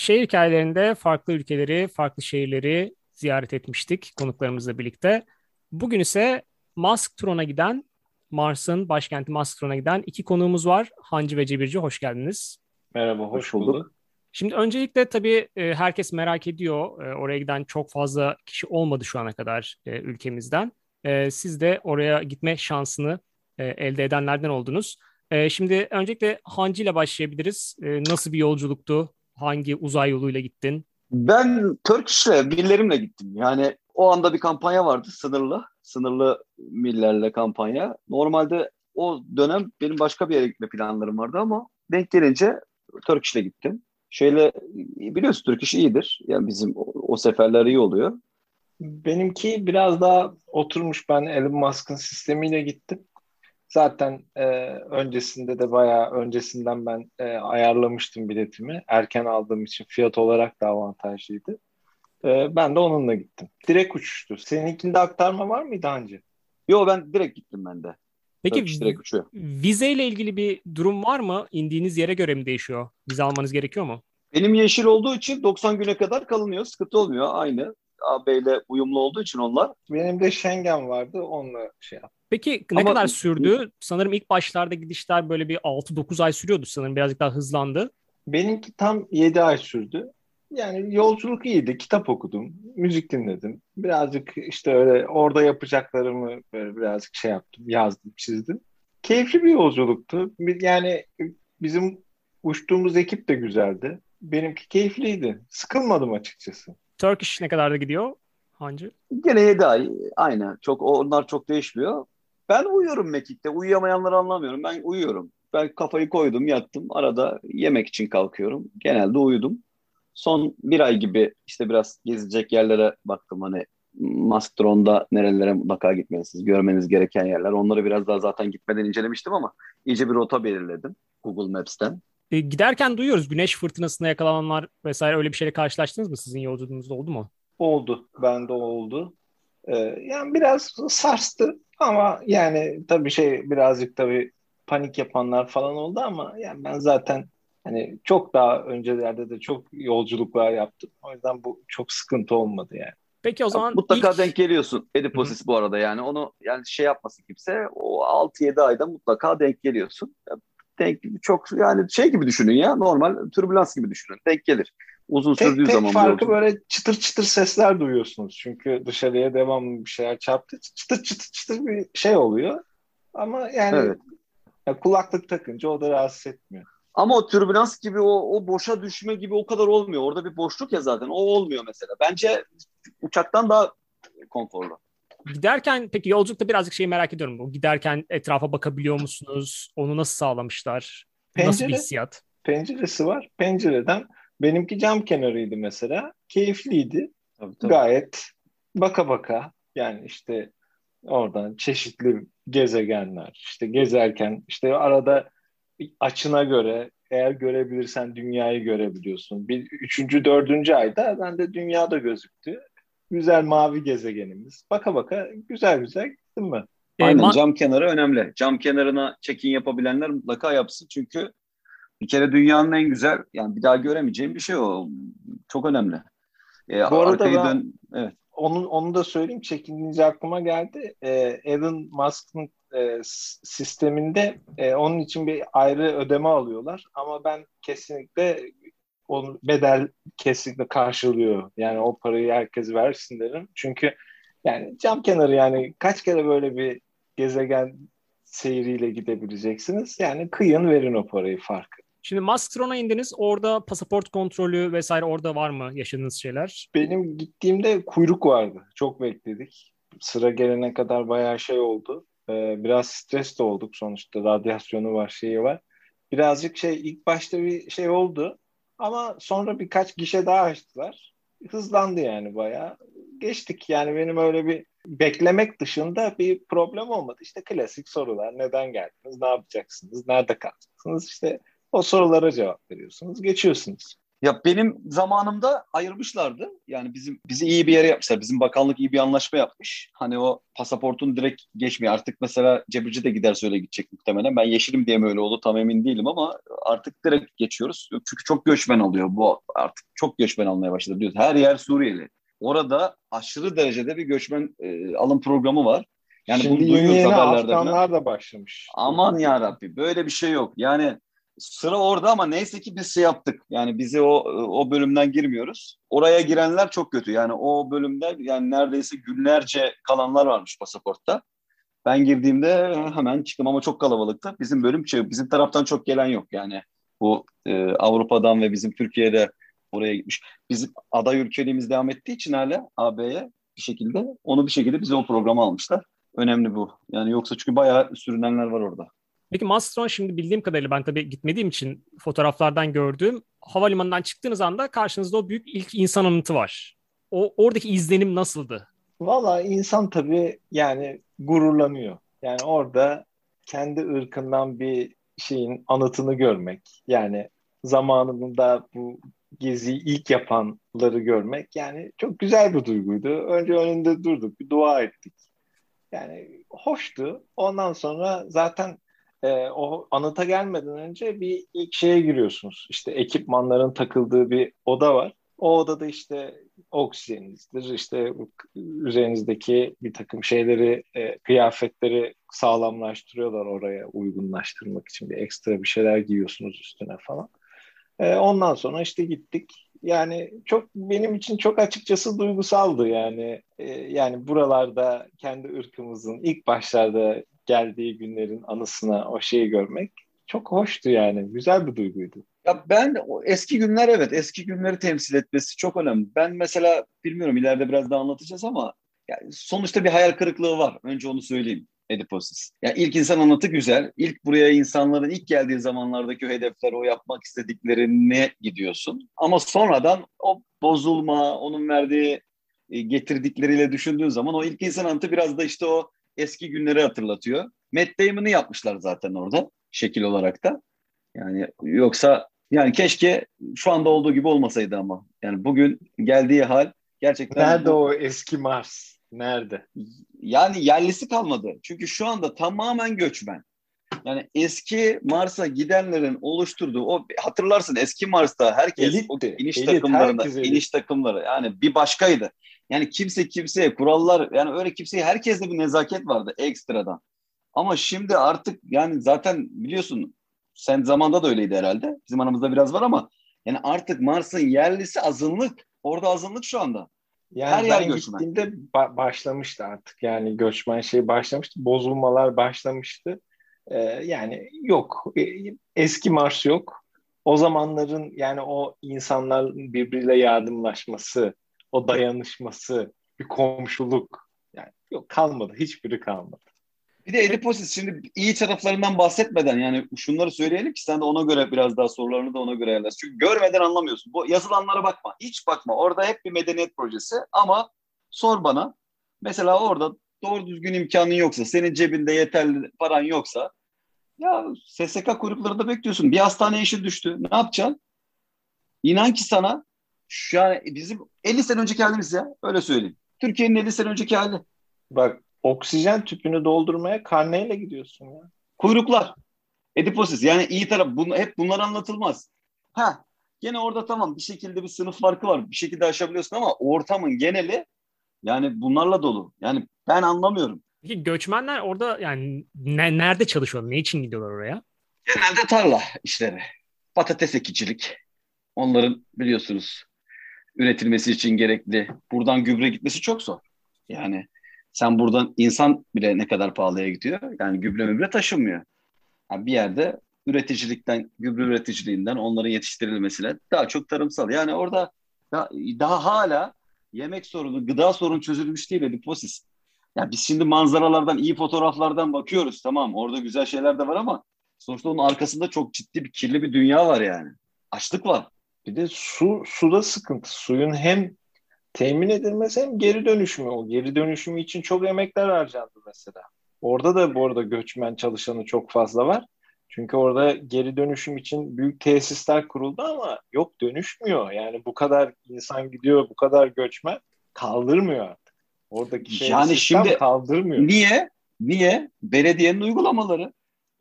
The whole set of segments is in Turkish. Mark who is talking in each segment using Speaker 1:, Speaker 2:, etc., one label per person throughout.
Speaker 1: şehir hikayelerinde farklı ülkeleri, farklı şehirleri ziyaret etmiştik konuklarımızla birlikte. Bugün ise Masktron'a giden, Mars'ın başkenti Masktron'a giden iki konuğumuz var. Hancı ve Cebirci hoş geldiniz.
Speaker 2: Merhaba, hoş, hoş bulduk.
Speaker 1: Şimdi öncelikle tabii e, herkes merak ediyor. E, oraya giden çok fazla kişi olmadı şu ana kadar e, ülkemizden. Siz de oraya gitme şansını elde edenlerden oldunuz. Şimdi öncelikle Hancı ile başlayabiliriz. Nasıl bir yolculuktu? Hangi uzay yoluyla gittin?
Speaker 3: Ben Turkish'le, millerimle gittim. Yani o anda bir kampanya vardı sınırlı. Sınırlı millerle kampanya. Normalde o dönem benim başka bir yere gitme planlarım vardı ama denk gelince Turkish'le gittim. Şöyle biliyorsun Türk iş iyidir. Yani bizim o, o seferler iyi oluyor.
Speaker 2: Benimki biraz daha oturmuş. Ben Elon Musk'ın sistemiyle gittim. Zaten e, öncesinde de bayağı öncesinden ben e, ayarlamıştım biletimi. Erken aldığım için fiyat olarak da avantajlıydı. E, ben de onunla gittim. Direkt uçuştu. Seninkinde aktarma var mıydı Hancı?
Speaker 3: Yok ben direkt gittim ben de.
Speaker 1: Peki vize ile ilgili bir durum var mı? İndiğiniz yere göre mi değişiyor? Vize almanız gerekiyor mu?
Speaker 3: Benim yeşil olduğu için 90 güne kadar kalınıyor. Sıkıntı olmuyor. Aynı. AB ile uyumlu olduğu için onlar.
Speaker 2: Benim de Schengen vardı. Onunla şey yaptım.
Speaker 1: Peki ne Ama... kadar sürdü? Sanırım ilk başlarda gidişler böyle bir 6-9 ay sürüyordu sanırım. Birazcık daha hızlandı.
Speaker 2: Benimki tam 7 ay sürdü. Yani yolculuk iyiydi. Kitap okudum. Müzik dinledim. Birazcık işte öyle orada yapacaklarımı böyle birazcık şey yaptım. Yazdım, çizdim. Keyifli bir yolculuktu. Yani bizim uçtuğumuz ekip de güzeldi. Benimki keyifliydi. Sıkılmadım açıkçası.
Speaker 1: Turkish ne kadar da gidiyor Hancı?
Speaker 3: Gene 7 ay. Aynı. Çok, onlar çok değişmiyor. Ben uyuyorum mekikte. Uyuyamayanları anlamıyorum. Ben uyuyorum. Ben kafayı koydum, yattım. Arada yemek için kalkıyorum. Genelde uyudum son bir ay gibi işte biraz gezecek yerlere baktım hani Mastron'da nerelere mutlaka gitmelisiniz, görmeniz gereken yerler. Onları biraz daha zaten gitmeden incelemiştim ama iyice bir rota belirledim Google Maps'ten.
Speaker 1: E, giderken duyuyoruz güneş fırtınasına yakalananlar vesaire öyle bir şeyle karşılaştınız mı? Sizin yolculuğunuzda oldu mu?
Speaker 2: Oldu. Bende oldu. Ee, yani biraz sarstı ama yani tabii şey birazcık tabii panik yapanlar falan oldu ama yani ben zaten Hani çok daha öncelerde de çok yolculuklar yaptım. O yüzden bu çok sıkıntı olmadı yani.
Speaker 1: Peki o zaman
Speaker 3: mutlaka ilk... denk geliyorsun Ediposis bu arada yani onu yani şey yapmasın kimse o 6-7 ayda mutlaka denk geliyorsun. Denk çok yani şey gibi düşünün ya normal türbülans gibi düşünün. Denk gelir. Uzun tek, sürdüğü tek zaman.
Speaker 2: Tek farkı böyle çıtır çıtır sesler duyuyorsunuz. Çünkü dışarıya devamlı bir şeyler çarptı. Çıtır çıtır çıtır bir şey oluyor. Ama yani evet. ya kulaklık takınca o da rahatsız etmiyor.
Speaker 3: Ama o türbülans gibi o, o boşa düşme gibi o kadar olmuyor. Orada bir boşluk ya zaten. O olmuyor mesela. Bence uçaktan daha konforlu.
Speaker 1: Giderken peki yolculukta birazcık şeyi merak ediyorum. O giderken etrafa bakabiliyor musunuz? Onu nasıl sağlamışlar? Pencere, nasıl bir hissiyat?
Speaker 2: Penceresi var. Pencereden benimki cam kenarıydı mesela. Keyifliydi. Tabii, tabii. Gayet baka baka yani işte oradan çeşitli gezegenler işte gezerken işte arada açına göre eğer görebilirsen dünyayı görebiliyorsun. Bir üçüncü, dördüncü ayda ben de dünya da gözüktü. Güzel mavi gezegenimiz. Baka baka güzel güzel gittim mi?
Speaker 3: Aynen ma- cam kenarı önemli. Cam kenarına check-in yapabilenler mutlaka yapsın. Çünkü bir kere dünyanın en güzel yani bir daha göremeyeceğim bir şey o. Çok önemli.
Speaker 2: Ee, Bu arada ben, dön, evet. onun, onu da söyleyeyim. Çekindiğince aklıma geldi. Ee, Elon Musk'ın e, sisteminde e, onun için bir ayrı ödeme alıyorlar. Ama ben kesinlikle onun bedel kesinlikle karşılıyor. Yani o parayı herkes versin derim. Çünkü yani cam kenarı yani kaç kere böyle bir gezegen seyriyle gidebileceksiniz. Yani kıyın verin o parayı farkı.
Speaker 1: Şimdi Maskron'a indiniz. Orada pasaport kontrolü vesaire orada var mı yaşadığınız şeyler?
Speaker 2: Benim gittiğimde kuyruk vardı. Çok bekledik. Sıra gelene kadar bayağı şey oldu. Ee, biraz stres de olduk sonuçta. Radyasyonu var, şeyi var. Birazcık şey ilk başta bir şey oldu ama sonra birkaç gişe daha açtılar. Hızlandı yani bayağı. Geçtik yani benim öyle bir beklemek dışında bir problem olmadı. İşte klasik sorular. Neden geldiniz? Ne yapacaksınız? Nerede kalacaksınız? İşte o sorulara cevap veriyorsunuz. Geçiyorsunuz.
Speaker 3: Ya benim zamanımda ayırmışlardı. Yani bizim bizi iyi bir yere yapmışlar. Bizim bakanlık iyi bir anlaşma yapmış. Hani o pasaportun direkt geçmiyor. Artık mesela Cebirci de gider söyle gidecek muhtemelen. Ben yeşilim diye mi öyle oldu tam emin değilim ama artık direkt geçiyoruz. Çünkü çok göçmen alıyor bu artık. Çok göçmen almaya başladı diyoruz. Her yer Suriyeli. Orada aşırı derecede bir göçmen e, alım programı var.
Speaker 2: Yani Şimdi bunu yeni yeni Afganlar da başlamış.
Speaker 3: Aman ya Rabbi böyle bir şey yok. Yani sıra orada ama neyse ki biz şey yaptık. Yani bizi o o bölümden girmiyoruz. Oraya girenler çok kötü. Yani o bölümde yani neredeyse günlerce kalanlar varmış pasaportta. Ben girdiğimde hemen çıktım ama çok kalabalıktı. Bizim bölüm bizim taraftan çok gelen yok. Yani bu e, Avrupa'dan ve bizim Türkiye'de oraya gitmiş. Bizim aday ülkeliğimiz devam ettiği için hala AB'ye bir şekilde onu bir şekilde bize o programa almışlar. Önemli bu. Yani yoksa çünkü bayağı sürünenler var orada.
Speaker 1: Peki Mastron şimdi bildiğim kadarıyla ben tabii gitmediğim için fotoğraflardan gördüğüm havalimanından çıktığınız anda karşınızda o büyük ilk insan anıtı var. O oradaki izlenim nasıldı?
Speaker 2: Valla insan tabii yani gururlanıyor. Yani orada kendi ırkından bir şeyin anıtını görmek. Yani zamanında bu geziyi ilk yapanları görmek yani çok güzel bir duyguydu. Önce önünde durduk, bir dua ettik. Yani hoştu. Ondan sonra zaten e, o anıta gelmeden önce bir ilk şeye giriyorsunuz. İşte ekipmanların takıldığı bir oda var. O odada işte oksijeninizdir, işte üzerinizdeki bir takım şeyleri, e, kıyafetleri sağlamlaştırıyorlar oraya uygunlaştırmak için bir ekstra bir şeyler giyiyorsunuz üstüne falan. E, ondan sonra işte gittik. Yani çok benim için çok açıkçası duygusaldı yani. E, yani buralarda kendi ırkımızın ilk başlarda geldiği günlerin anısına o şeyi görmek çok hoştu yani. Güzel bir duyguydu.
Speaker 3: Ya ben eski günler evet eski günleri temsil etmesi çok önemli. Ben mesela bilmiyorum ileride biraz daha anlatacağız ama yani sonuçta bir hayal kırıklığı var. Önce onu söyleyeyim. Ediposis. Yani ilk insan anlatı güzel. İlk buraya insanların ilk geldiği zamanlardaki o hedefler, o yapmak istediklerine gidiyorsun. Ama sonradan o bozulma, onun verdiği e, getirdikleriyle düşündüğün zaman o ilk insan anlatı biraz da işte o eski günleri hatırlatıyor. Matt Damon'ı yapmışlar zaten orada şekil olarak da. Yani yoksa yani keşke şu anda olduğu gibi olmasaydı ama. Yani bugün geldiği hal gerçekten...
Speaker 2: Nerede bu... o eski Mars? Nerede?
Speaker 3: Yani yerlisi kalmadı. Çünkü şu anda tamamen göçmen. Yani eski Mars'a gidenlerin oluşturduğu o hatırlarsın eski Mars'ta herkes Elitti. o iniş Elit, takımlarında iniş takımları yani bir başkaydı. Yani kimse kimseye kurallar yani öyle kimseye herkeste bir nezaket vardı ekstradan. Ama şimdi artık yani zaten biliyorsun sen zamanda da öyleydi herhalde. Bizim aramızda biraz var ama yani artık Mars'ın yerlisi azınlık. Orada azınlık şu anda.
Speaker 2: Yani Her yer göçmen. gittiğimde ba- başlamıştı artık. Yani göçmen şey başlamıştı. Bozulmalar başlamıştı. Ee, yani yok. E, eski Mars yok. O zamanların yani o insanlar birbiriyle yardımlaşması, o dayanışması, bir komşuluk yani yok kalmadı. Hiçbiri kalmadı.
Speaker 3: Bir de Ediposis şimdi iyi taraflarından bahsetmeden yani şunları söyleyelim ki sen de ona göre biraz daha sorularını da ona göre ayarlarsın. Çünkü görmeden anlamıyorsun. Bu yazılanlara bakma. Hiç bakma. Orada hep bir medeniyet projesi ama sor bana. Mesela orada doğru düzgün imkanın yoksa, senin cebinde yeterli paran yoksa ya SSK kuyruklarında bekliyorsun. Bir hastane işi düştü. Ne yapacaksın? İnan ki sana şu yani bizim 50 sene önceki halimiz ya. Öyle söyleyeyim. Türkiye'nin 50 sene önceki hali.
Speaker 2: Bak oksijen tüpünü doldurmaya karneyle gidiyorsun ya.
Speaker 3: Kuyruklar. Ediposis yani iyi taraf. Bunu, hep bunlar anlatılmaz. Ha gene orada tamam bir şekilde bir sınıf farkı var. Bir şekilde aşabiliyorsun ama ortamın geneli yani bunlarla dolu. Yani ben anlamıyorum.
Speaker 1: Peki göçmenler orada yani ne, nerede çalışıyorlar? Ne için gidiyorlar oraya?
Speaker 3: Genelde tarla işleri. Patates ekicilik. Onların biliyorsunuz üretilmesi için gerekli. Buradan gübre gitmesi çok zor. Yani sen buradan insan bile ne kadar pahalıya gidiyor. Yani gübre mübre taşınmıyor. Yani bir yerde üreticilikten, gübre üreticiliğinden onların yetiştirilmesiyle daha çok tarımsal. Yani orada daha, daha hala yemek sorunu, gıda sorunu çözülmüş değil Ediposis. Yani biz şimdi manzaralardan, iyi fotoğraflardan bakıyoruz. Tamam orada güzel şeyler de var ama sonuçta onun arkasında çok ciddi bir kirli bir dünya var yani. Açlık var.
Speaker 2: Bir de su, suda sıkıntı. Suyun hem temin edilmesi hem geri dönüşümü. O geri dönüşümü için çok emekler harcandı mesela. Orada da bu arada göçmen çalışanı çok fazla var. Çünkü orada geri dönüşüm için büyük tesisler kuruldu ama yok dönüşmüyor. Yani bu kadar insan gidiyor, bu kadar göçmen kaldırmıyor artık. Oradaki şey yani şimdi kaldırmıyor.
Speaker 3: Niye? Niye? Belediyenin uygulamaları.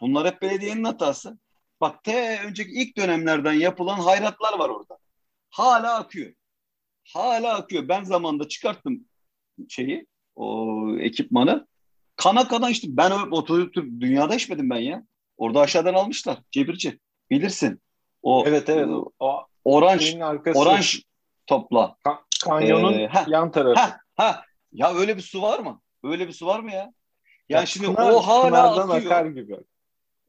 Speaker 3: Bunlar hep belediyenin hatası. Bak te önceki ilk dönemlerden yapılan hayratlar var orada. Hala akıyor. Hala akıyor. Ben zamanda çıkarttım şeyi, o ekipmanı. Kana kana içtim. Ben oturup dünyada içmedim ben ya. Orada aşağıdan almışlar. Cebirci. Bilirsin. O
Speaker 2: Evet evet.
Speaker 3: O oranj oranj topla.
Speaker 2: Ka- kanyonun ee, yan tarafı.
Speaker 3: Ha, ha. Ya öyle bir su var mı? Öyle bir su var mı ya? Yani ya şimdi o hala akıyor. akar gibi.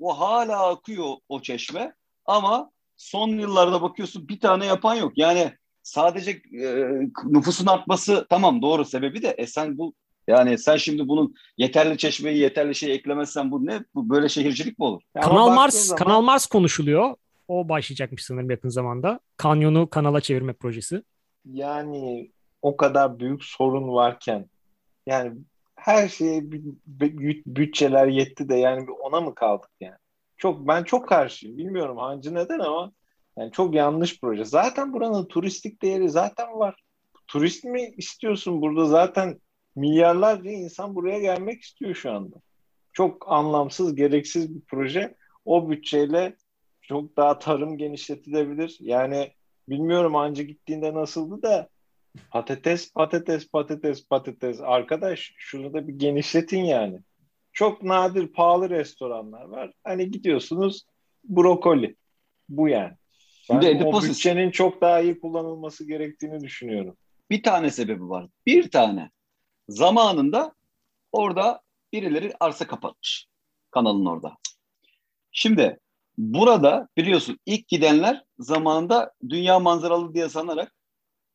Speaker 3: O hala akıyor o çeşme ama son yıllarda bakıyorsun bir tane yapan yok. Yani sadece e, nüfusun artması tamam doğru sebebi de e sen bu yani sen şimdi bunun yeterli çeşmeyi yeterli şey eklemezsen bu ne? Bu böyle şehircilik mi olur?
Speaker 1: Yani Kanal Mars zaman... Kanal Mars konuşuluyor. O başlayacakmış sanırım yakın zamanda. Kanyonu kanala çevirme projesi.
Speaker 2: Yani o kadar büyük sorun varken yani her şeye bütçeler yetti de yani ona mı kaldık yani? Çok ben çok karşıyım. Bilmiyorum hancı neden ama yani çok yanlış proje. Zaten buranın turistik değeri zaten var. Turist mi istiyorsun burada zaten milyarlarca insan buraya gelmek istiyor şu anda. Çok anlamsız, gereksiz bir proje. O bütçeyle çok daha tarım genişletilebilir. Yani bilmiyorum anca gittiğinde nasıldı da patates, patates, patates, patates. Arkadaş şunu da bir genişletin yani. Çok nadir pahalı restoranlar var. Hani gidiyorsunuz brokoli. Bu yani. Ben Şimdi o bütçenin çok daha iyi kullanılması gerektiğini düşünüyorum.
Speaker 3: Bir tane sebebi var. Bir tane. Zamanında orada birileri arsa kapatmış. Kanalın orada. Şimdi burada biliyorsun ilk gidenler zamanında dünya manzaralı diye sanarak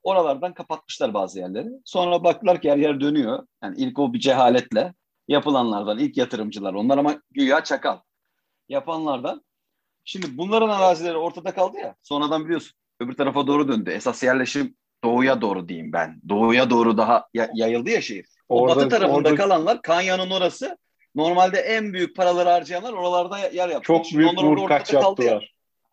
Speaker 3: oralardan kapatmışlar bazı yerleri. Sonra baktılar ki yer yer dönüyor. Yani ilk o bir cehaletle yapılanlardan ilk yatırımcılar onlar ama güya çakal yapanlardan. Şimdi bunların arazileri ortada kaldı ya sonradan biliyorsun öbür tarafa doğru döndü. Esas yerleşim doğuya doğru diyeyim ben. Doğuya doğru daha yayıldı ya şehir. O orada, batı tarafında orada... kalanlar Kanya'nın orası normalde en büyük paraları harcayanlar oralarda yer yaptı.
Speaker 2: Çok şimdi büyük vurkaç yaptılar. Ya.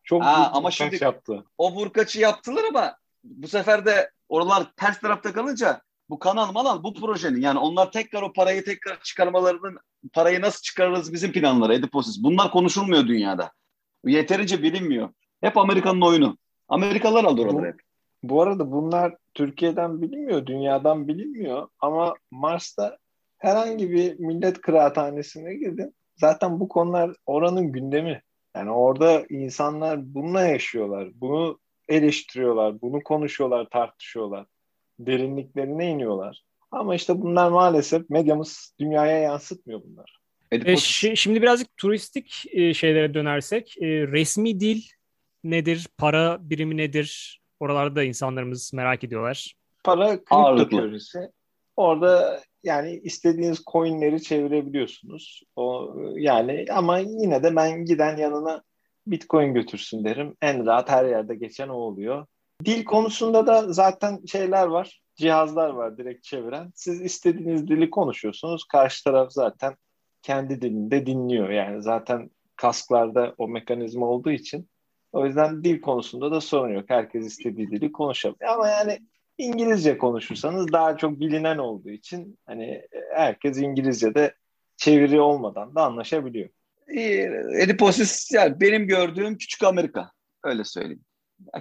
Speaker 2: Çok
Speaker 3: ha, büyük ama şimdi yaptı. O vurkaçı yaptılar ama bu sefer de oralar ters tarafta kalınca bu kanal malal bu projenin yani onlar tekrar o parayı tekrar çıkarmalarının parayı nasıl çıkarırız bizim planları Ediposis. Bunlar konuşulmuyor dünyada. Yeterince bilinmiyor. Hep Amerika'nın oyunu. Amerikalılar aldı oraları hep.
Speaker 2: Bu arada bunlar Türkiye'den bilinmiyor, dünyadan bilinmiyor ama Mars'ta herhangi bir millet kıraathanesine gidin. Zaten bu konular oranın gündemi. Yani orada insanlar bununla yaşıyorlar. Bunu eleştiriyorlar, bunu konuşuyorlar, tartışıyorlar. Derinliklerine iniyorlar. Ama işte bunlar maalesef medyamız dünyaya yansıtmıyor bunlar.
Speaker 1: E, şimdi birazcık turistik e, şeylere dönersek, e, resmi dil nedir, para birimi nedir? Oralarda insanlarımız merak ediyorlar.
Speaker 2: Para kripto körüsü. Orada yani istediğiniz coinleri çevirebiliyorsunuz. O yani ama yine de ben giden yanına Bitcoin götürsün derim. En rahat her yerde geçen o oluyor. Dil konusunda da zaten şeyler var. Cihazlar var direkt çeviren. Siz istediğiniz dili konuşuyorsunuz. Karşı taraf zaten kendi dilinde dinliyor. Yani zaten kasklarda o mekanizma olduğu için. O yüzden dil konusunda da sorun yok. Herkes istediği dili konuşabiliyor. Ama yani İngilizce konuşursanız daha çok bilinen olduğu için hani herkes İngilizce'de çeviri olmadan da anlaşabiliyor.
Speaker 3: Ediposis yani benim gördüğüm küçük Amerika. Öyle söyleyeyim.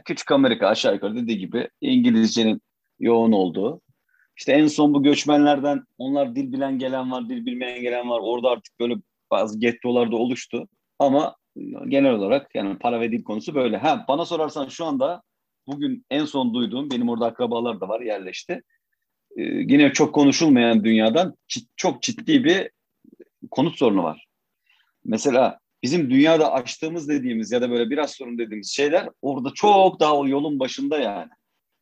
Speaker 3: Küçük Amerika aşağı yukarı dediği gibi İngilizcenin yoğun olduğu. İşte en son bu göçmenlerden onlar dil bilen gelen var, dil bilmeyen gelen var. Orada artık böyle bazı gettolar da oluştu. Ama genel olarak yani para ve dil konusu böyle. Ha bana sorarsan şu anda bugün en son duyduğum benim orada akrabalar da var yerleşti. Ee, yine çok konuşulmayan dünyadan çok ciddi bir konut sorunu var. Mesela bizim dünyada açtığımız dediğimiz ya da böyle biraz sorun dediğimiz şeyler orada çok daha o yolun başında yani.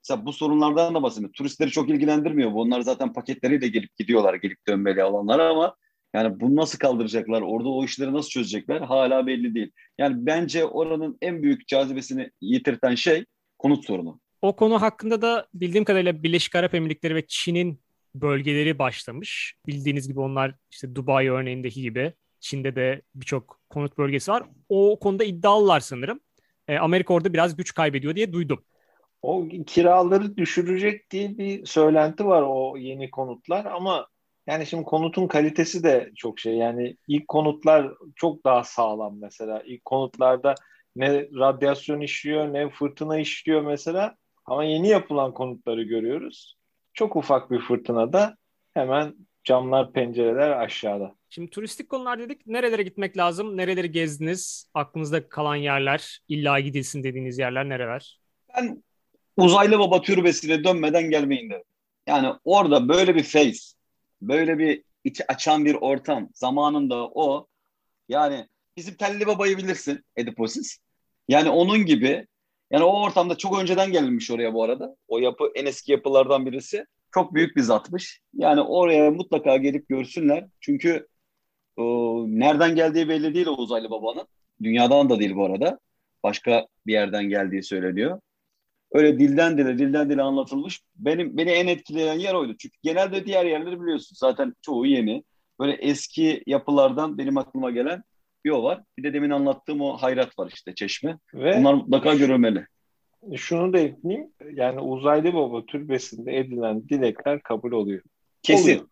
Speaker 3: Mesela bu sorunlardan da bahsediyor. Turistleri çok ilgilendirmiyor. Onlar zaten paketleriyle gelip gidiyorlar, gelip dönmeli olanlar ama yani bunu nasıl kaldıracaklar, orada o işleri nasıl çözecekler hala belli değil. Yani bence oranın en büyük cazibesini yitirten şey konut sorunu.
Speaker 1: O konu hakkında da bildiğim kadarıyla Birleşik Arap Emirlikleri ve Çin'in bölgeleri başlamış. Bildiğiniz gibi onlar işte Dubai örneğindeki gibi Çin'de de birçok konut bölgesi var. O konuda iddialılar sanırım. E, Amerika orada biraz güç kaybediyor diye duydum.
Speaker 2: O kiraları düşürecek diye bir söylenti var o yeni konutlar ama yani şimdi konutun kalitesi de çok şey. Yani ilk konutlar çok daha sağlam mesela. İlk konutlarda ne radyasyon işliyor ne fırtına işliyor mesela. Ama yeni yapılan konutları görüyoruz. Çok ufak bir fırtınada hemen camlar, pencereler aşağıda.
Speaker 1: Şimdi turistik konular dedik. Nerelere gitmek lazım? Nereleri gezdiniz? Aklınızda kalan yerler, illa gidilsin dediğiniz yerler nereler?
Speaker 3: Ben uzaylı baba türbesine dönmeden gelmeyin derim. Yani orada böyle bir face, böyle bir içi açan bir ortam zamanında o yani bizim Telli Baba'yı bilirsin Ediposis. Yani onun gibi yani o ortamda çok önceden gelmiş oraya bu arada. O yapı en eski yapılardan birisi. Çok büyük bir zatmış. Yani oraya mutlaka gelip görsünler. Çünkü o, nereden geldiği belli değil o uzaylı babanın. Dünyadan da değil bu arada. Başka bir yerden geldiği söyleniyor. Öyle dilden dile, dilden dile anlatılmış. Benim beni en etkileyen yer oydu. Çünkü genelde diğer yerleri biliyorsun. Zaten çoğu yeni. Böyle eski yapılardan benim aklıma gelen bir o var. Bir de demin anlattığım o hayrat var işte çeşme. Ve Bunlar mutlaka görülmeli.
Speaker 2: Şunu da ekleyeyim. Yani uzaylı baba türbesinde edilen dilekler kabul oluyor.
Speaker 3: Kesin. Oluyor.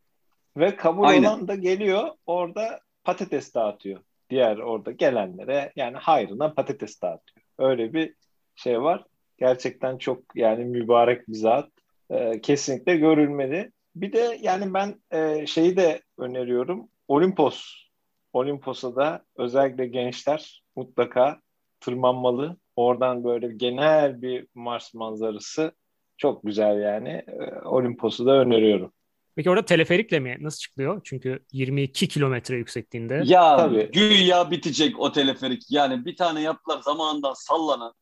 Speaker 2: Ve kabul Aynen. olan da geliyor orada patates dağıtıyor. Diğer orada gelenlere yani hayrına patates dağıtıyor. Öyle bir şey var. Gerçekten çok yani mübarek bir zat. Ee, kesinlikle görülmeli. Bir de yani ben e, şeyi de öneriyorum. Olimpos Olimpos'a da özellikle gençler mutlaka tırmanmalı. Oradan böyle genel bir Mars manzarası çok güzel yani. Ee, Olimpos'u da öneriyorum.
Speaker 1: Peki orada teleferikle mi? Nasıl çıkılıyor? Çünkü 22 kilometre yüksekliğinde.
Speaker 3: Ya Tabii. güya bitecek o teleferik. Yani bir tane yaptılar zamanında sallanan.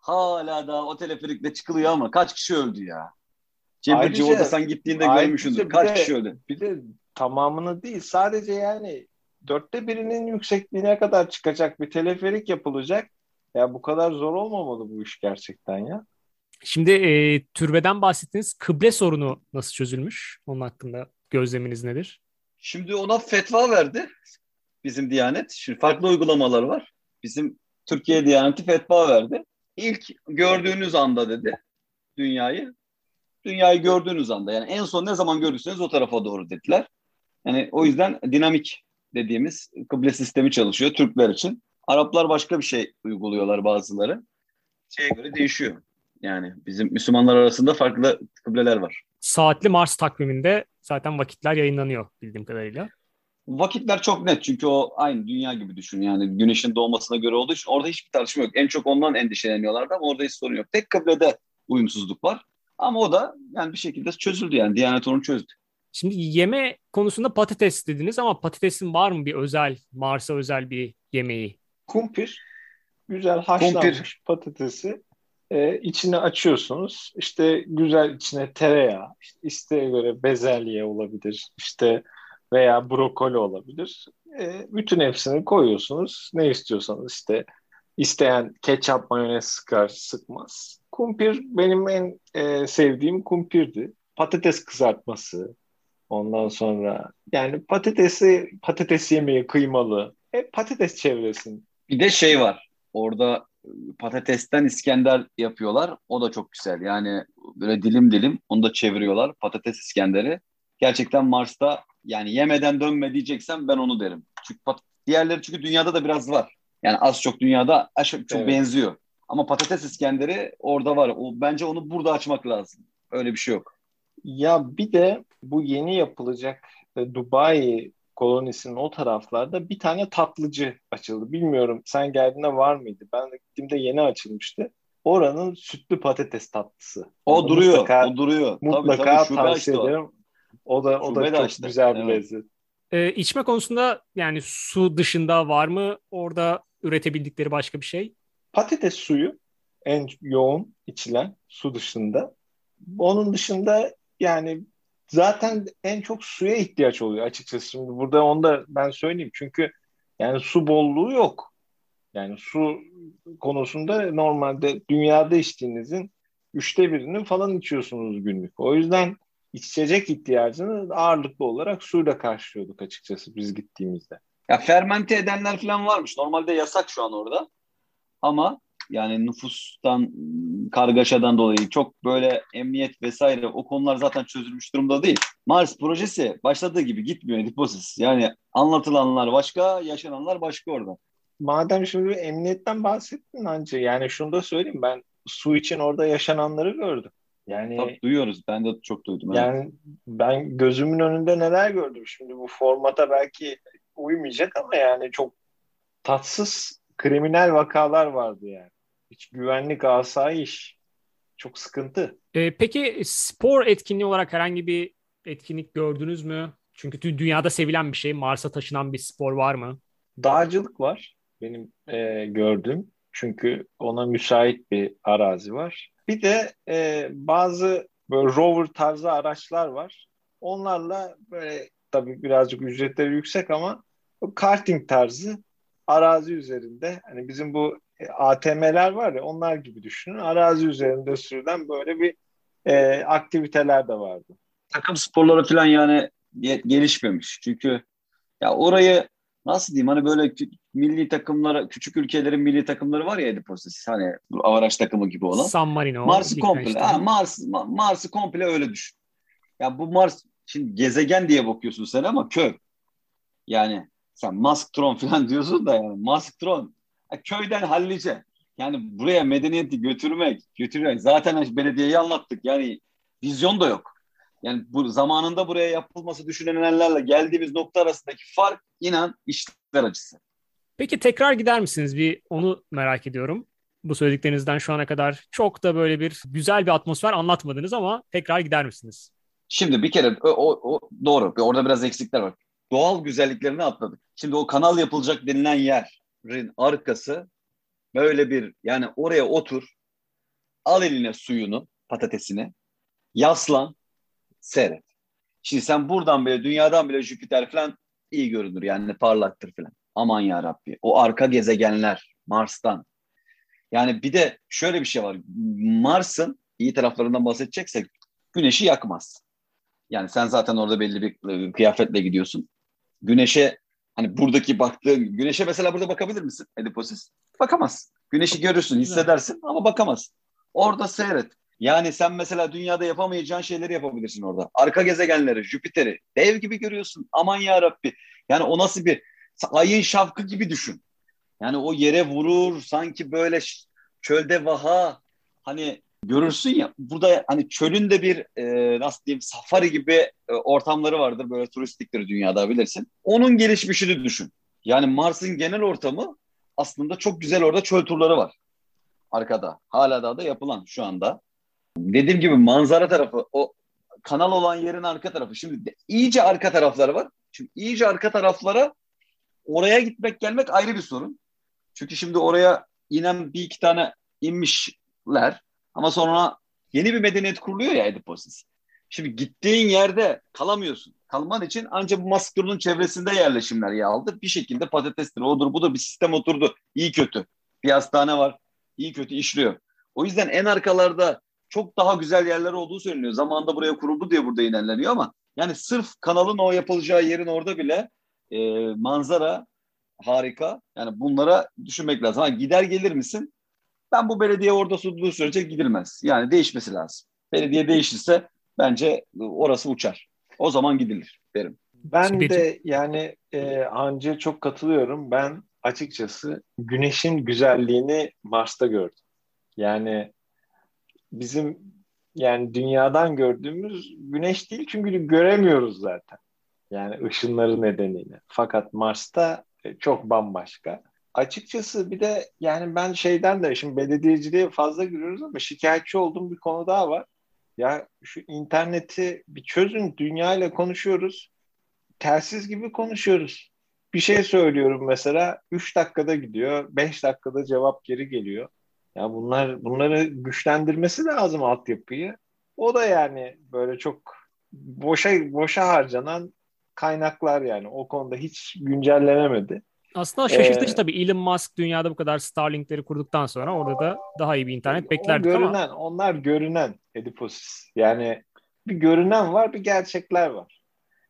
Speaker 3: Hala da o teleferikle çıkılıyor ama kaç kişi öldü ya? Cemilci orada sen gittiğinde görmüşsündür. Kaç de, kişi öldü?
Speaker 2: Bir de tamamını değil sadece yani dörtte birinin yüksekliğine kadar çıkacak bir teleferik yapılacak. Ya bu kadar zor olmamalı bu iş gerçekten ya.
Speaker 1: Şimdi e, türbeden bahsettiğiniz kıble sorunu nasıl çözülmüş? Onun hakkında gözleminiz nedir?
Speaker 3: Şimdi ona fetva verdi bizim Diyanet. Şimdi farklı uygulamalar var. Bizim Türkiye Diyaneti fetva verdi. İlk gördüğünüz anda dedi dünyayı. Dünyayı gördüğünüz anda yani en son ne zaman görürseniz o tarafa doğru dediler. Yani o yüzden dinamik dediğimiz kıble sistemi çalışıyor Türkler için. Araplar başka bir şey uyguluyorlar bazıları. Şeye göre değişiyor. Yani bizim Müslümanlar arasında farklı kıbleler var.
Speaker 1: Saatli Mars takviminde zaten vakitler yayınlanıyor bildiğim kadarıyla.
Speaker 3: Vakitler çok net çünkü o aynı dünya gibi düşün. Yani güneşin doğmasına göre olduğu için orada hiçbir tartışma yok. En çok ondan endişeleniyorlardı ama orada hiç sorun yok. Tek kıblede uyumsuzluk var. Ama o da yani bir şekilde çözüldü yani. Diyanet onu çözdü.
Speaker 1: Şimdi yeme konusunda patates dediniz ama patatesin var mı bir özel, Mars'a özel bir yemeği?
Speaker 2: Kumpir. Güzel haşlanmış Kumpir. patatesi e, içine açıyorsunuz. İşte güzel içine tereyağı, işte isteğe göre bezelye olabilir, işte veya brokoli olabilir. E, bütün hepsini koyuyorsunuz. Ne istiyorsanız işte isteyen ketçap mayonez sıkar sıkmaz. Kumpir benim en e, sevdiğim kumpirdi. Patates kızartması, Ondan sonra yani patatesi patates yemeği kıymalı. Hep patates çevresin.
Speaker 3: Bir de şey var. Orada patatesten İskender yapıyorlar. O da çok güzel. Yani böyle dilim dilim onu da çeviriyorlar. Patates İskender'i. Gerçekten Mars'ta yani yemeden dönme diyeceksem ben onu derim. Çünkü pat- diğerleri çünkü dünyada da biraz var. Yani az çok dünyada çok evet. benziyor. Ama patates İskender'i orada var. O bence onu burada açmak lazım. Öyle bir şey yok.
Speaker 2: Ya bir de bu yeni yapılacak e, Dubai kolonisinin o taraflarda bir tane tatlıcı açıldı. Bilmiyorum sen geldiğinde var mıydı? Ben de gittiğimde yeni açılmıştı. Oranın sütlü patates tatlısı.
Speaker 3: O Onu duruyor. Mutlaka, o duruyor.
Speaker 2: Mutlaka tabii, tabii, tavsiye ederim. O da o da çok açtı. güzel bir evet. lezzet.
Speaker 1: Ee, içme konusunda yani su dışında var mı orada üretebildikleri başka bir şey?
Speaker 2: Patates suyu en yoğun içilen su dışında. Onun dışında yani zaten en çok suya ihtiyaç oluyor açıkçası. Şimdi burada onu da ben söyleyeyim. Çünkü yani su bolluğu yok. Yani su konusunda normalde dünyada içtiğinizin üçte birini falan içiyorsunuz günlük. O yüzden içecek ihtiyacını ağırlıklı olarak suyla karşılıyorduk açıkçası biz gittiğimizde.
Speaker 3: Ya fermente edenler falan varmış. Normalde yasak şu an orada. Ama yani nüfustan, kargaşadan dolayı çok böyle emniyet vesaire o konular zaten çözülmüş durumda değil. Mars projesi başladığı gibi gitmiyor Ediposis. Yani anlatılanlar başka, yaşananlar başka orada.
Speaker 2: Madem şimdi emniyetten bahsettin anca yani şunu da söyleyeyim ben su için orada yaşananları gördüm. Yani
Speaker 3: Tabii duyuyoruz. Ben de çok duydum.
Speaker 2: Yani evet. ben gözümün önünde neler gördüm. Şimdi bu formata belki uymayacak ama yani çok tatsız kriminal vakalar vardı yani. Hiç güvenlik asayiş. Çok sıkıntı.
Speaker 1: Ee, peki spor etkinliği olarak herhangi bir etkinlik gördünüz mü? Çünkü dünyada sevilen bir şey. Mars'a taşınan bir spor var mı?
Speaker 2: Dağcılık var benim e, gördüğüm. Çünkü ona müsait bir arazi var. Bir de e, bazı böyle rover tarzı araçlar var. Onlarla böyle tabii birazcık ücretleri yüksek ama karting tarzı arazi üzerinde hani bizim bu e, ATM'ler var ya onlar gibi düşünün. Arazi üzerinde sürülen böyle bir e, aktiviteler de vardı.
Speaker 3: Takım sporları falan yani gelişmemiş. Çünkü ya orayı nasıl diyeyim hani böyle milli takımlara küçük ülkelerin milli takımları var ya Ediposis hani Avaraş takımı gibi olan.
Speaker 1: San Marino.
Speaker 3: Mars'ı komple ha, Mars Mars'ı komple öyle düşün. Ya bu Mars şimdi gezegen diye bakıyorsun sen ama köy. Yani sen Masktron falan diyorsun da yani Masktron köyden hallice. Yani buraya medeniyeti götürmek, götürmek. Zaten belediyeyi anlattık. Yani vizyon da yok. Yani bu zamanında buraya yapılması düşünülenlerle geldiğimiz nokta arasındaki fark inan işler acısı.
Speaker 1: Peki tekrar gider misiniz? Bir onu merak ediyorum. Bu söylediklerinizden şu ana kadar çok da böyle bir güzel bir atmosfer anlatmadınız ama tekrar gider misiniz?
Speaker 3: Şimdi bir kere o, o, o doğru. Orada biraz eksikler var. Doğal güzelliklerini atladık. Şimdi o kanal yapılacak denilen yerin arkası böyle bir yani oraya otur. Al eline suyunu, patatesini. Yaslan, seyret. Şimdi sen buradan bile dünyadan bile Jüpiter falan iyi görünür yani parlaktır falan. Aman ya Rabbi. O arka gezegenler Mars'tan. Yani bir de şöyle bir şey var. Mars'ın iyi taraflarından bahsedeceksek güneşi yakmaz. Yani sen zaten orada belli bir kıyafetle gidiyorsun. Güneşe hani buradaki baktığın güneşe mesela burada bakabilir misin Ediposis? Bakamaz. Güneşi görürsün, hissedersin ama bakamaz. Orada seyret. Yani sen mesela dünyada yapamayacağın şeyleri yapabilirsin orada. Arka gezegenleri, Jüpiter'i dev gibi görüyorsun. Aman ya Rabbi. Yani o nasıl bir ayın şafkı gibi düşün. Yani o yere vurur sanki böyle çölde vaha hani görürsün ya burada hani çölün de bir e, nasıl diyeyim safari gibi e, ortamları vardır böyle turistiktir dünyada bilirsin. Onun gelişmişini düşün. Yani Mars'ın genel ortamı aslında çok güzel orada çöl turları var arkada. Hala daha da yapılan şu anda. Dediğim gibi manzara tarafı o kanal olan yerin arka tarafı. Şimdi iyice arka tarafları var. Şimdi iyice arka taraflara oraya gitmek gelmek ayrı bir sorun. Çünkü şimdi oraya inen bir iki tane inmişler ama sonra yeni bir medeniyet kuruluyor ya Ediposis. Şimdi gittiğin yerde kalamıyorsun. Kalman için ancak bu Maskron'un çevresinde yerleşimler yer aldı. Bir şekilde patatestir, odur budur bir sistem oturdu. İyi kötü. Bir hastane var. İyi kötü işliyor. O yüzden en arkalarda çok daha güzel yerler olduğu söyleniyor. Zamanında buraya kuruldu diye burada ilerleniyor ama yani sırf kanalın o yapılacağı yerin orada bile e, manzara harika. Yani bunlara düşünmek lazım. Ha, gider gelir misin? Ben bu belediye orada sunduğu sürece gidilmez. Yani değişmesi lazım. Belediye değişirse bence orası uçar. O zaman gidilir derim.
Speaker 2: Ben de yani e, Hancı'ya çok katılıyorum. Ben açıkçası güneşin güzelliğini Mars'ta gördüm. Yani bizim yani dünyadan gördüğümüz güneş değil çünkü göremiyoruz zaten. Yani ışınları nedeniyle. Fakat Mars'ta e, çok bambaşka. Açıkçası bir de yani ben şeyden de şimdi belediyeciliğe fazla giriyoruz ama şikayetçi olduğum bir konu daha var. Ya şu interneti bir çözün. Dünya ile konuşuyoruz. Telsiz gibi konuşuyoruz. Bir şey söylüyorum mesela 3 dakikada gidiyor. 5 dakikada cevap geri geliyor. Ya bunlar bunları güçlendirmesi lazım altyapıyı. O da yani böyle çok boşa boşa harcanan kaynaklar yani o konuda hiç güncellenemedi.
Speaker 1: Aslında şaşırtıcı ee, tabii Elon Musk dünyada bu kadar Starlink'leri kurduktan sonra orada da daha iyi bir internet beklerdik
Speaker 2: görünen,
Speaker 1: ama.
Speaker 2: Onlar görünen Ediposis. Yani bir görünen var bir gerçekler var.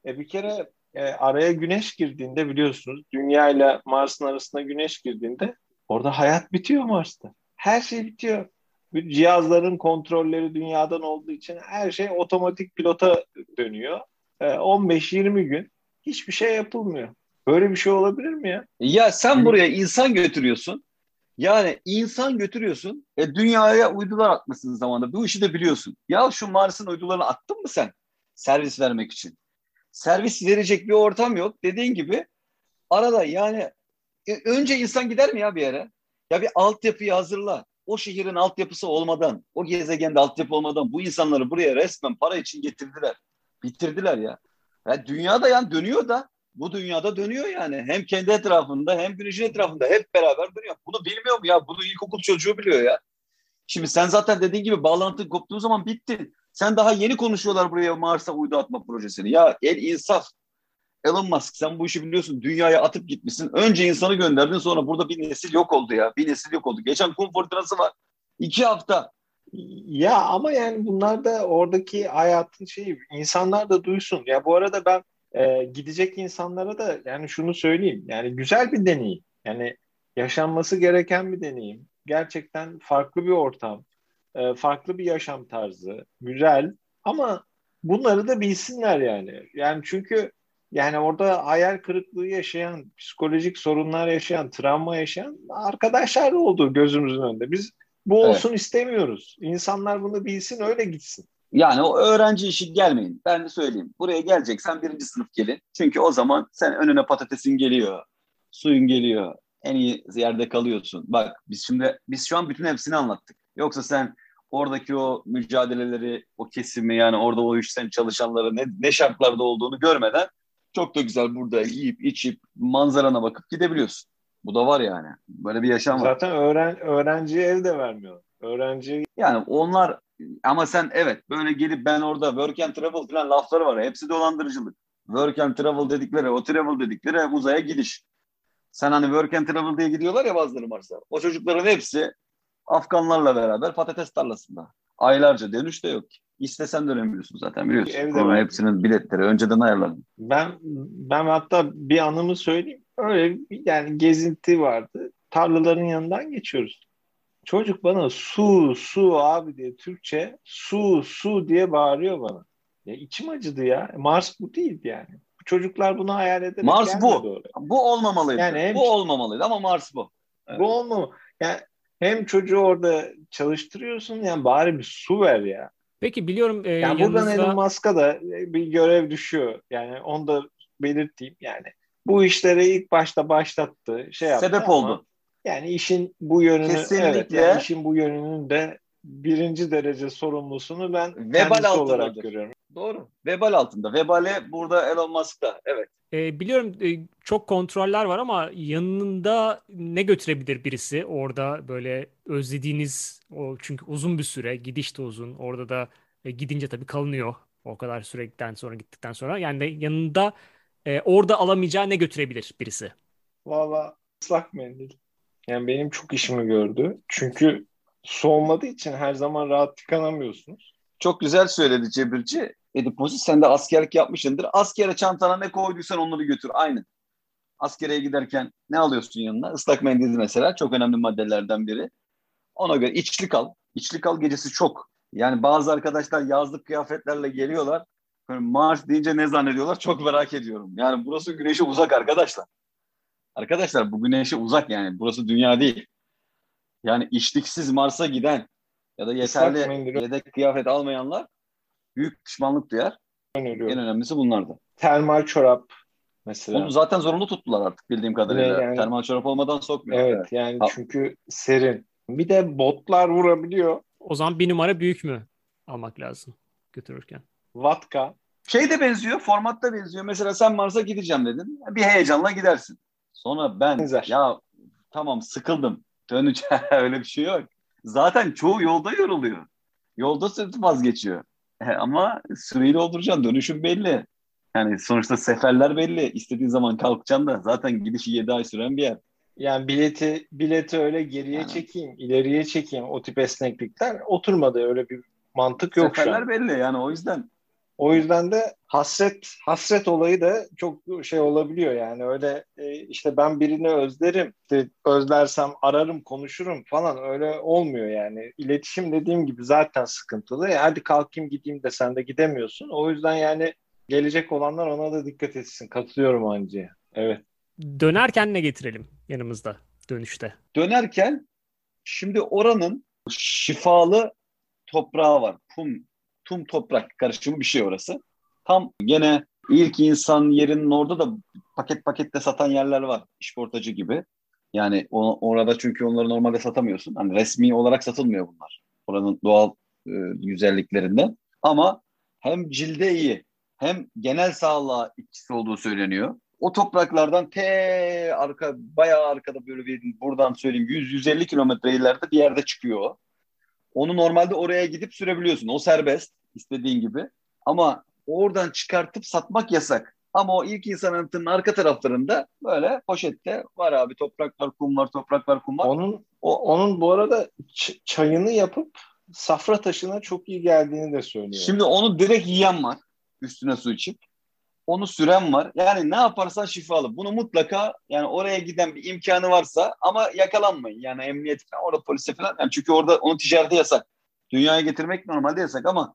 Speaker 2: E bir kere e, araya güneş girdiğinde biliyorsunuz Dünya ile Mars'ın arasında güneş girdiğinde orada hayat bitiyor Mars'ta. Her şey bitiyor. Cihazların kontrolleri dünyadan olduğu için her şey otomatik pilota dönüyor. E, 15-20 gün hiçbir şey yapılmıyor. Böyle bir şey olabilir mi ya?
Speaker 3: Ya sen buraya insan götürüyorsun. Yani insan götürüyorsun. E, dünyaya uydular atmasın zamanında. Bu işi de biliyorsun. Ya şu Mars'ın uydularını attın mı sen? Servis vermek için. Servis verecek bir ortam yok. Dediğin gibi arada yani e, önce insan gider mi ya bir yere? Ya bir altyapıyı hazırla. O şehrin altyapısı olmadan, o gezegende altyapı olmadan bu insanları buraya resmen para için getirdiler. Bitirdiler ya. ya dünya da yani dönüyor da bu dünyada dönüyor yani. Hem kendi etrafında hem güneşin etrafında hep beraber dönüyor. Bunu bilmiyor mu ya? Bunu ilkokul çocuğu biliyor ya. Şimdi sen zaten dediğin gibi bağlantı koptuğu zaman bittin. Sen daha yeni konuşuyorlar buraya Mars'a uydu atma projesini. Ya el insaf. Elon Musk sen bu işi biliyorsun. Dünyaya atıp gitmişsin. Önce insanı gönderdin sonra burada bir nesil yok oldu ya. Bir nesil yok oldu. Geçen kum fırtınası var. İki hafta.
Speaker 2: Ya ama yani bunlar da oradaki hayatın şeyi insanlar da duysun. Ya bu arada ben e, gidecek insanlara da yani şunu söyleyeyim. Yani güzel bir deneyim. Yani yaşanması gereken bir deneyim. Gerçekten farklı bir ortam, e, farklı bir yaşam tarzı, güzel ama bunları da bilsinler yani. Yani çünkü yani orada hayal kırıklığı yaşayan, psikolojik sorunlar yaşayan, travma yaşayan arkadaşlar da oldu gözümüzün önünde. Biz bu olsun evet. istemiyoruz. İnsanlar bunu bilsin, öyle gitsin.
Speaker 3: Yani o öğrenci işi gelmeyin. Ben de söyleyeyim. Buraya geleceksen birinci sınıf gelin. Çünkü o zaman sen önüne patatesin geliyor, suyun geliyor. En iyi yerde kalıyorsun. Bak biz şimdi biz şu an bütün hepsini anlattık. Yoksa sen oradaki o mücadeleleri, o kesimi yani orada o işten çalışanları ne, ne şartlarda olduğunu görmeden çok da güzel burada yiyip içip manzarana bakıp gidebiliyorsun. Bu da var yani. Böyle bir yaşam
Speaker 2: var. Zaten öğren öğrenciye ev de vermiyor. Öğrenci
Speaker 3: yani onlar ama sen evet böyle gelip ben orada work and travel falan lafları var. Hepsi dolandırıcılık. Work and travel dedikleri, o travel dedikleri uzaya gidiş. Sen hani work and travel diye gidiyorlar ya bazıları varsa. O çocukların hepsi Afganlarla beraber patates tarlasında. Aylarca dönüş de yok. İstesen dönemiyorsun zaten biliyorsun. Evde Sonra hepsinin biletleri önceden ayarladım.
Speaker 2: Ben ben hatta bir anımı söyleyeyim. Öyle yani gezinti vardı. Tarlaların yanından geçiyoruz. Çocuk bana su su abi diye Türkçe su su diye bağırıyor bana. Ya içim acıdı ya. Mars bu değildi yani. Çocuklar bunu hayal ederek
Speaker 3: Mars bu. Oraya. Bu olmamalıydı. Yani hem, bu olmamalıydı ama Mars bu.
Speaker 2: Evet. Bu olmamalı. Yani hem çocuğu orada çalıştırıyorsun yani bari bir su ver ya.
Speaker 1: Peki biliyorum.
Speaker 2: E, yani yanınızda... buradan Elon Musk'a da bir görev düşüyor. Yani onu da belirteyim yani. Bu işleri ilk başta başlattı. Şey yaptı
Speaker 3: Sebep oldu.
Speaker 2: Yani işin bu yönünü Kesinlikle. evet yani işin bu yönünün de birinci derece sorumlusunu ben Vebal kendisi olarak görüyorum.
Speaker 3: Doğru. Vebal altında. Vebale burada Elon Musk'ta. Evet.
Speaker 1: E, biliyorum e, çok kontroller var ama yanında ne götürebilir birisi orada böyle özlediğiniz o çünkü uzun bir süre gidiş de uzun. Orada da e, gidince tabii kalınıyor o kadar sürekten sonra gittikten sonra. Yani de yanında e, orada alamayacağı ne götürebilir birisi?
Speaker 2: Valla ıslak mendil. Yani benim çok işimi gördü. Çünkü su olmadığı için her zaman rahat tıkanamıyorsunuz.
Speaker 3: Çok güzel söyledi Cebirci. Ediposis sen de askerlik yapmışsındır. Askere çantana ne koyduysan onları götür. Aynı. Askere giderken ne alıyorsun yanına? Islak mendil mesela çok önemli maddelerden biri. Ona göre içlik al. İçlik al gecesi çok. Yani bazı arkadaşlar yazlık kıyafetlerle geliyorlar. Mars deyince ne zannediyorlar? Çok merak ediyorum. Yani burası güneşe uzak arkadaşlar. Arkadaşlar bu güneşe uzak yani. Burası dünya değil. Yani içliksiz Mars'a giden ya da yeterli yedek kıyafet almayanlar büyük pişmanlık duyar. Öneriyorum. En önemlisi bunlardı.
Speaker 2: Termal çorap mesela.
Speaker 3: Onu zaten zorunlu tuttular artık bildiğim kadarıyla. Yani, Termal çorap olmadan sokmuyor.
Speaker 2: Evet yani ha. çünkü serin. Bir de botlar vurabiliyor.
Speaker 1: O zaman bir numara büyük mü almak lazım götürürken?
Speaker 2: Vatka.
Speaker 3: Şey de benziyor, formatta benziyor. Mesela sen Mars'a gideceğim dedin. Bir heyecanla gidersin. Sonra ben Benzer. ya tamam sıkıldım. Döneceğim. Öyle bir şey yok. Zaten çoğu yolda yoruluyor. Yolda sırtı vazgeçiyor. Ama süreyi dolduracaksın. Dönüşüm belli. Yani sonuçta seferler belli. İstediğin zaman kalkacaksın da zaten gidişi 7 ay süren bir yer.
Speaker 2: Yani bileti bileti öyle geriye yani. çekeyim, ileriye çekeyim o tip esneklikler oturmadı öyle bir mantık yok
Speaker 3: Seferler belli yani o yüzden
Speaker 2: O yüzden de hasret hasret olayı da çok şey olabiliyor yani öyle e, işte ben birini özlerim işte özlersem ararım konuşurum falan öyle olmuyor yani iletişim dediğim gibi zaten sıkıntılı e, hadi kalkayım gideyim de sen de gidemiyorsun o yüzden yani gelecek olanlar ona da dikkat etsin katılıyorum Ancı'ya evet.
Speaker 1: Dönerken ne getirelim yanımızda dönüşte?
Speaker 3: Dönerken şimdi oranın şifalı toprağı var. Kum tum toprak karışımı bir şey orası. Tam gene ilk insan yerinin orada da paket pakette satan yerler var. İşportacı gibi. Yani o, orada çünkü onları normalde satamıyorsun. Hani resmi olarak satılmıyor bunlar. Oranın doğal e, güzelliklerinden. Ama hem cilde iyi hem genel sağlığa etkisi olduğu söyleniyor. O topraklardan te arka bayağı arkada böyle bir buradan söyleyeyim 100-150 kilometre ileride bir yerde çıkıyor. Onu normalde oraya gidip sürebiliyorsun. O serbest istediğin gibi. Ama oradan çıkartıp satmak yasak. Ama o ilk insan anıtının arka taraflarında böyle poşette var abi topraklar kum var topraklar kum var.
Speaker 2: Onun o, onun bu arada çayını yapıp safra taşına çok iyi geldiğini de söylüyor.
Speaker 3: Şimdi onu direkt yiyen var üstüne su içip. Onu süren var. Yani ne yaparsan şifalı. Bunu mutlaka yani oraya giden bir imkanı varsa ama yakalanmayın. Yani emniyet falan orada polise falan. Yani çünkü orada onu ticarete yasak. Dünyaya getirmek normalde yasak ama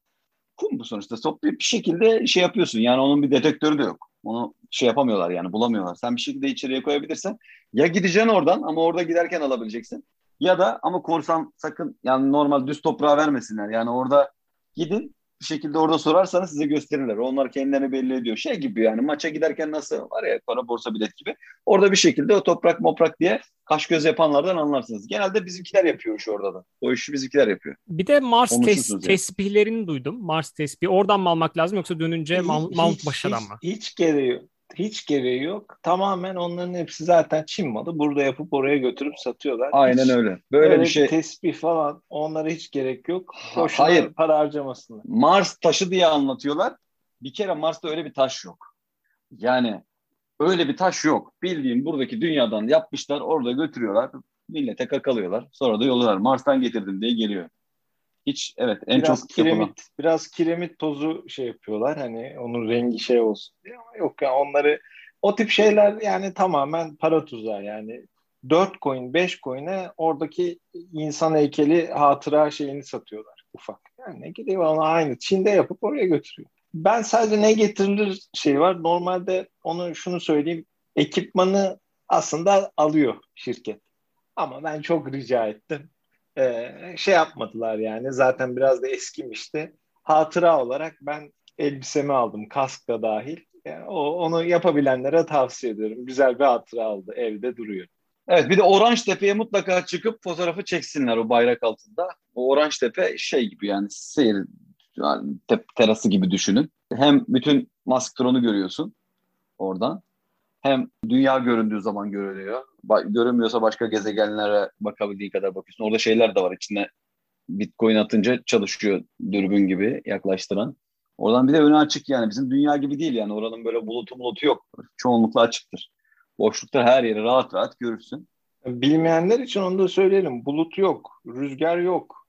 Speaker 3: kum bu sonuçta. Toplayıp bir şekilde şey yapıyorsun. Yani onun bir detektörü de yok. Onu şey yapamıyorlar yani bulamıyorlar. Sen bir şekilde içeriye koyabilirsen ya gideceksin oradan ama orada giderken alabileceksin. Ya da ama korsan sakın yani normal düz toprağa vermesinler. Yani orada gidin bir şekilde orada sorarsanız size gösterirler. Onlar kendilerini belli ediyor. Şey gibi yani maça giderken nasıl var ya para borsa bilet gibi. Orada bir şekilde o toprak moprak diye kaş göz yapanlardan anlarsınız. Genelde bizimkiler yapıyor şu orada da. O işi bizimkiler yapıyor.
Speaker 1: Bir de Mars tes yani. tesbihlerini duydum. Mars tesbih. Oradan mı almak lazım yoksa dönünce hiç, Mount Başa'dan mı?
Speaker 2: Hiç gereği hiç gereği yok. Tamamen onların hepsi zaten Çin malı. Burada yapıp oraya götürüp satıyorlar.
Speaker 3: Aynen
Speaker 2: hiç,
Speaker 3: öyle. Böyle bir şey.
Speaker 2: Tesbih falan onlara hiç gerek yok. Boşuna Hayır. para harcamasınlar.
Speaker 3: Mars taşı diye anlatıyorlar. Bir kere Mars'ta öyle bir taş yok. Yani öyle bir taş yok. Bildiğin buradaki dünyadan yapmışlar orada götürüyorlar. Millete kakalıyorlar. Sonra da yolluyorlar. Mars'tan getirdim diye geliyor. Hiç evet en
Speaker 2: biraz
Speaker 3: çok
Speaker 2: kiremit, yapılan. Biraz kiremit tozu şey yapıyorlar hani onun rengi şey olsun diye ama yok ya yani onları o tip şeyler yani tamamen para tuzağı yani 4 coin 5 coin'e oradaki insan heykeli hatıra şeyini satıyorlar ufak. Yani ne gidiyor ona aynı Çin'de yapıp oraya götürüyor. Ben sadece ne getirilir şey var. Normalde onu şunu söyleyeyim. Ekipmanı aslında alıyor şirket. Ama ben çok rica ettim e, şey yapmadılar yani. Zaten biraz da eskimişti. Hatıra olarak ben elbisemi aldım. Kask da dahil. Yani o, onu yapabilenlere tavsiye ediyorum. Güzel bir hatıra aldı. Evde duruyor.
Speaker 3: Evet bir de Orange Tepe'ye mutlaka çıkıp fotoğrafı çeksinler o bayrak altında. O Orange Tepe şey gibi yani seyir yani terası gibi düşünün. Hem bütün Masktron'u görüyorsun oradan. Hem dünya göründüğü zaman görülüyor. Görünmüyorsa başka gezegenlere bakabildiğin kadar bakıyorsun. Orada şeyler de var içinde Bitcoin atınca çalışıyor dürbün gibi yaklaştıran. Oradan bir de önü açık yani. Bizim dünya gibi değil yani. Oranın böyle bulutu bulutu yok. Çoğunlukla açıktır. Boşlukta her yeri rahat rahat görürsün.
Speaker 2: Bilmeyenler için onu da söyleyelim. Bulut yok, rüzgar yok.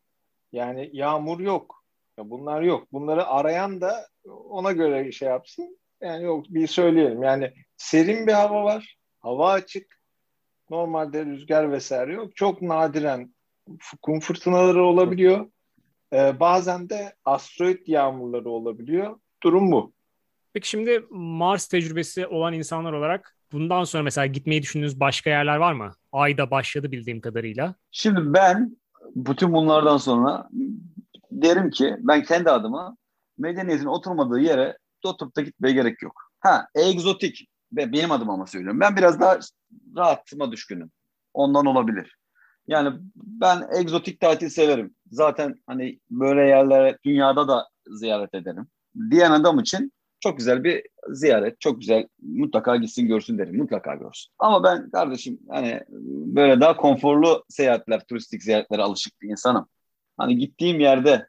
Speaker 2: Yani yağmur yok. Bunlar yok. Bunları arayan da ona göre şey yapsın. Yani yok bir söyleyelim. Yani serin bir hava var. Hava açık. Normalde rüzgar vesaire yok. Çok nadiren kum fırtınaları olabiliyor. Ee, bazen de asteroid yağmurları olabiliyor. Durum bu.
Speaker 1: Peki şimdi Mars tecrübesi olan insanlar olarak bundan sonra mesela gitmeyi düşündüğünüz başka yerler var mı? Ayda başladı bildiğim kadarıyla.
Speaker 3: Şimdi ben bütün bunlardan sonra derim ki ben kendi adıma medeniyetin oturmadığı yere oturup da gitmeye gerek yok. Ha egzotik benim adım ama söylüyorum. Ben biraz daha rahatıma düşkünüm. Ondan olabilir. Yani ben egzotik tatil severim. Zaten hani böyle yerlere dünyada da ziyaret ederim. Diyen adam için çok güzel bir ziyaret. Çok güzel. Mutlaka gitsin görsün derim. Mutlaka görsün. Ama ben kardeşim hani böyle daha konforlu seyahatler, turistik ziyaretlere alışık bir insanım. Hani gittiğim yerde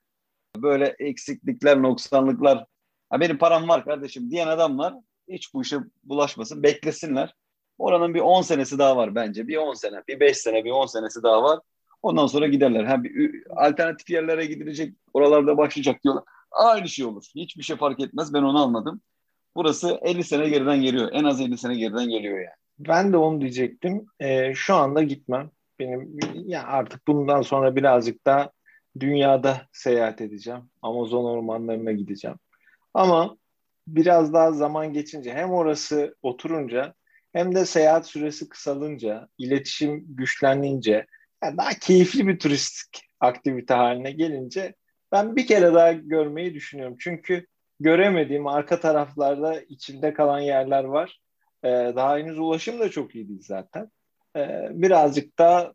Speaker 3: böyle eksiklikler, noksanlıklar Ha benim param var kardeşim diyen adamlar hiç bu işe bulaşmasın. Beklesinler. Oranın bir 10 senesi daha var bence. Bir 10 sene, bir 5 sene, bir 10 senesi daha var. Ondan sonra giderler. Ha bir alternatif yerlere gidilecek, oralarda başlayacak diyorlar. Aynı şey olur. Hiçbir şey fark etmez. Ben onu anladım. Burası 50 sene geriden geliyor. En az 50 sene geriden geliyor yani.
Speaker 2: Ben de onu diyecektim. Ee, şu anda gitmem. Benim ya artık bundan sonra birazcık daha dünyada seyahat edeceğim. Amazon ormanlarına gideceğim. Ama biraz daha zaman geçince hem orası oturunca hem de seyahat süresi kısalınca, iletişim güçlenince yani daha keyifli bir turistik aktivite haline gelince ben bir kere daha görmeyi düşünüyorum. Çünkü göremediğim arka taraflarda içinde kalan yerler var. Ee, daha henüz ulaşım da çok iyi değil zaten. Ee, birazcık daha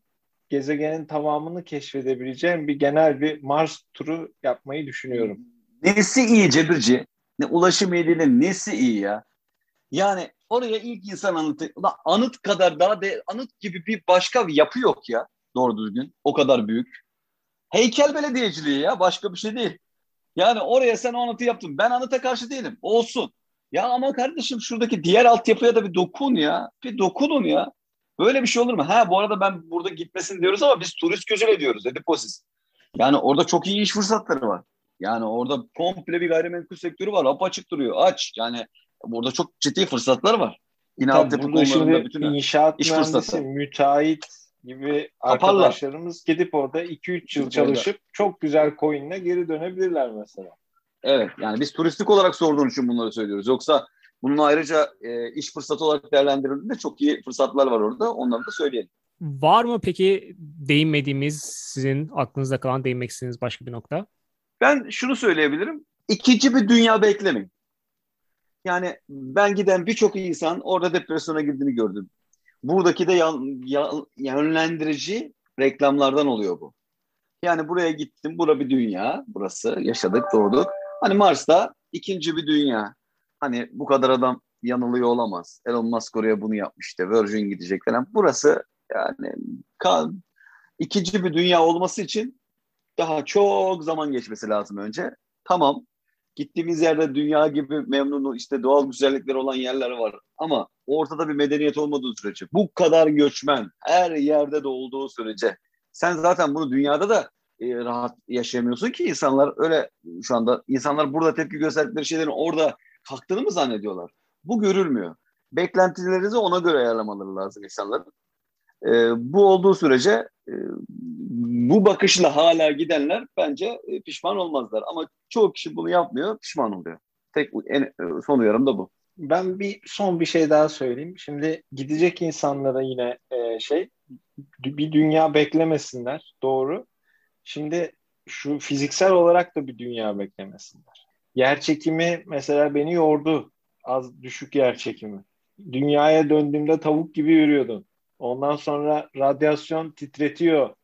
Speaker 2: gezegenin tamamını keşfedebileceğim bir genel bir Mars turu yapmayı düşünüyorum.
Speaker 3: Nesi iyi Cebirci? Ne ulaşım iyiliğinin nesi iyi ya? Yani oraya ilk insan anıtı, anıt kadar daha de, anıt gibi bir başka bir yapı yok ya doğru düzgün. O kadar büyük. Heykel belediyeciliği ya başka bir şey değil. Yani oraya sen o anıtı yaptın. Ben anıta karşı değilim. Olsun. Ya ama kardeşim şuradaki diğer altyapıya da bir dokun ya. Bir dokunun ya. Böyle bir şey olur mu? Ha bu arada ben burada gitmesin diyoruz ama biz turist gözüyle diyoruz. Ediposis. Yani orada çok iyi iş fırsatları var. Yani orada komple bir gayrimenkul sektörü var. Apaçık duruyor. Aç. Yani burada çok ciddi fırsatlar var.
Speaker 2: Yine altyapı konularında bütün inşaat iş fırsatı. müteahhit gibi Kaparlar. arkadaşlarımız gidip orada 2-3 yıl çalışıp çok güzel coin'le geri dönebilirler mesela.
Speaker 3: Evet yani biz turistik olarak sorduğun için bunları söylüyoruz. Yoksa bunun ayrıca e, iş fırsatı olarak değerlendirildiğinde çok iyi fırsatlar var orada. Onları da söyleyelim.
Speaker 1: Var mı peki değinmediğimiz sizin aklınızda kalan değinmek istediğiniz başka bir nokta?
Speaker 3: Ben şunu söyleyebilirim. İkinci bir dünya beklemeyin. Yani ben giden birçok insan orada depresyona girdiğini gördüm. Buradaki de yönlendirici reklamlardan oluyor bu. Yani buraya gittim, bura bir dünya, burası, yaşadık, doğduk. Hani Mars'ta ikinci bir dünya. Hani bu kadar adam yanılıyor olamaz. Elon Musk oraya bunu yapmıştı, Virgin gidecek falan. Burası yani kan, ikinci bir dünya olması için daha çok zaman geçmesi lazım önce. Tamam, gittiğimiz yerde dünya gibi memnun işte doğal güzellikler olan yerler var ama ortada bir medeniyet olmadığı sürece bu kadar göçmen her yerde de olduğu sürece sen zaten bunu dünyada da e, rahat yaşayamıyorsun ki insanlar öyle şu anda insanlar burada tepki gösterdikleri şeylerin orada kalktığını mı zannediyorlar? Bu görülmüyor. Beklentilerinizi ona göre ayarlamaları lazım insanların. E, bu olduğu sürece e, bu bakışla hala gidenler bence e, pişman olmazlar. Ama çoğu kişi bunu yapmıyor, pişman oluyor. Tek en, e, son uyarım da bu.
Speaker 2: Ben bir son bir şey daha söyleyeyim. Şimdi gidecek insanlara yine e, şey bir dünya beklemesinler. Doğru. Şimdi şu fiziksel olarak da bir dünya beklemesinler. Yer çekimi mesela beni yordu. Az düşük yer çekimi. Dünyaya döndüğümde tavuk gibi yürüyordum. Ondan sonra radyasyon titretiyor.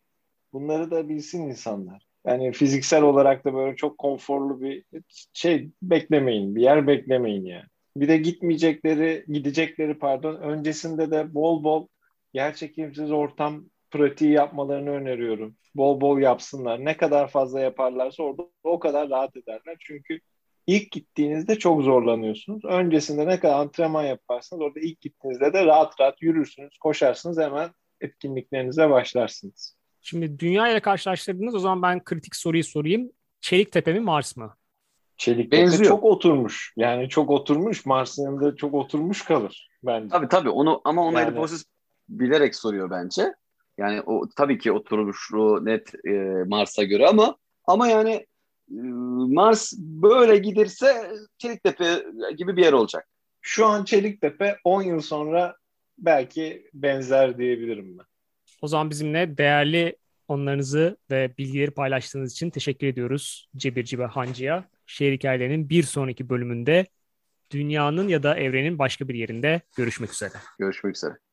Speaker 2: Bunları da bilsin insanlar. Yani fiziksel olarak da böyle çok konforlu bir şey beklemeyin. Bir yer beklemeyin yani. Bir de gitmeyecekleri, gidecekleri pardon öncesinde de bol bol gerçekimsiz ortam pratiği yapmalarını öneriyorum. Bol bol yapsınlar. Ne kadar fazla yaparlarsa orada o kadar rahat ederler. Çünkü ilk gittiğinizde çok zorlanıyorsunuz. Öncesinde ne kadar antrenman yaparsanız orada ilk gittiğinizde de rahat rahat yürürsünüz, koşarsınız hemen etkinliklerinize başlarsınız.
Speaker 1: Şimdi dünya ile karşılaştırdınız o zaman ben kritik soruyu sorayım. Çeliktepe mi Mars mı?
Speaker 2: Çeliktepe Benziyor. çok oturmuş. Yani çok oturmuş. Mars'ın yanında çok oturmuş kalır bence.
Speaker 3: Tabii tabii onu ama onu yani... Ediposis bilerek soruyor bence. Yani o tabii ki oturuşu net e, Mars'a göre ama ama yani Mars böyle giderse Çeliktepe gibi bir yer olacak.
Speaker 2: Şu an Çeliktepe 10 yıl sonra belki benzer diyebilirim ben.
Speaker 1: O zaman bizimle değerli onlarınızı ve bilgileri paylaştığınız için teşekkür ediyoruz Cebirci ve Hancı'ya. Şehir hikayelerinin bir sonraki bölümünde dünyanın ya da evrenin başka bir yerinde görüşmek üzere.
Speaker 3: Görüşmek üzere.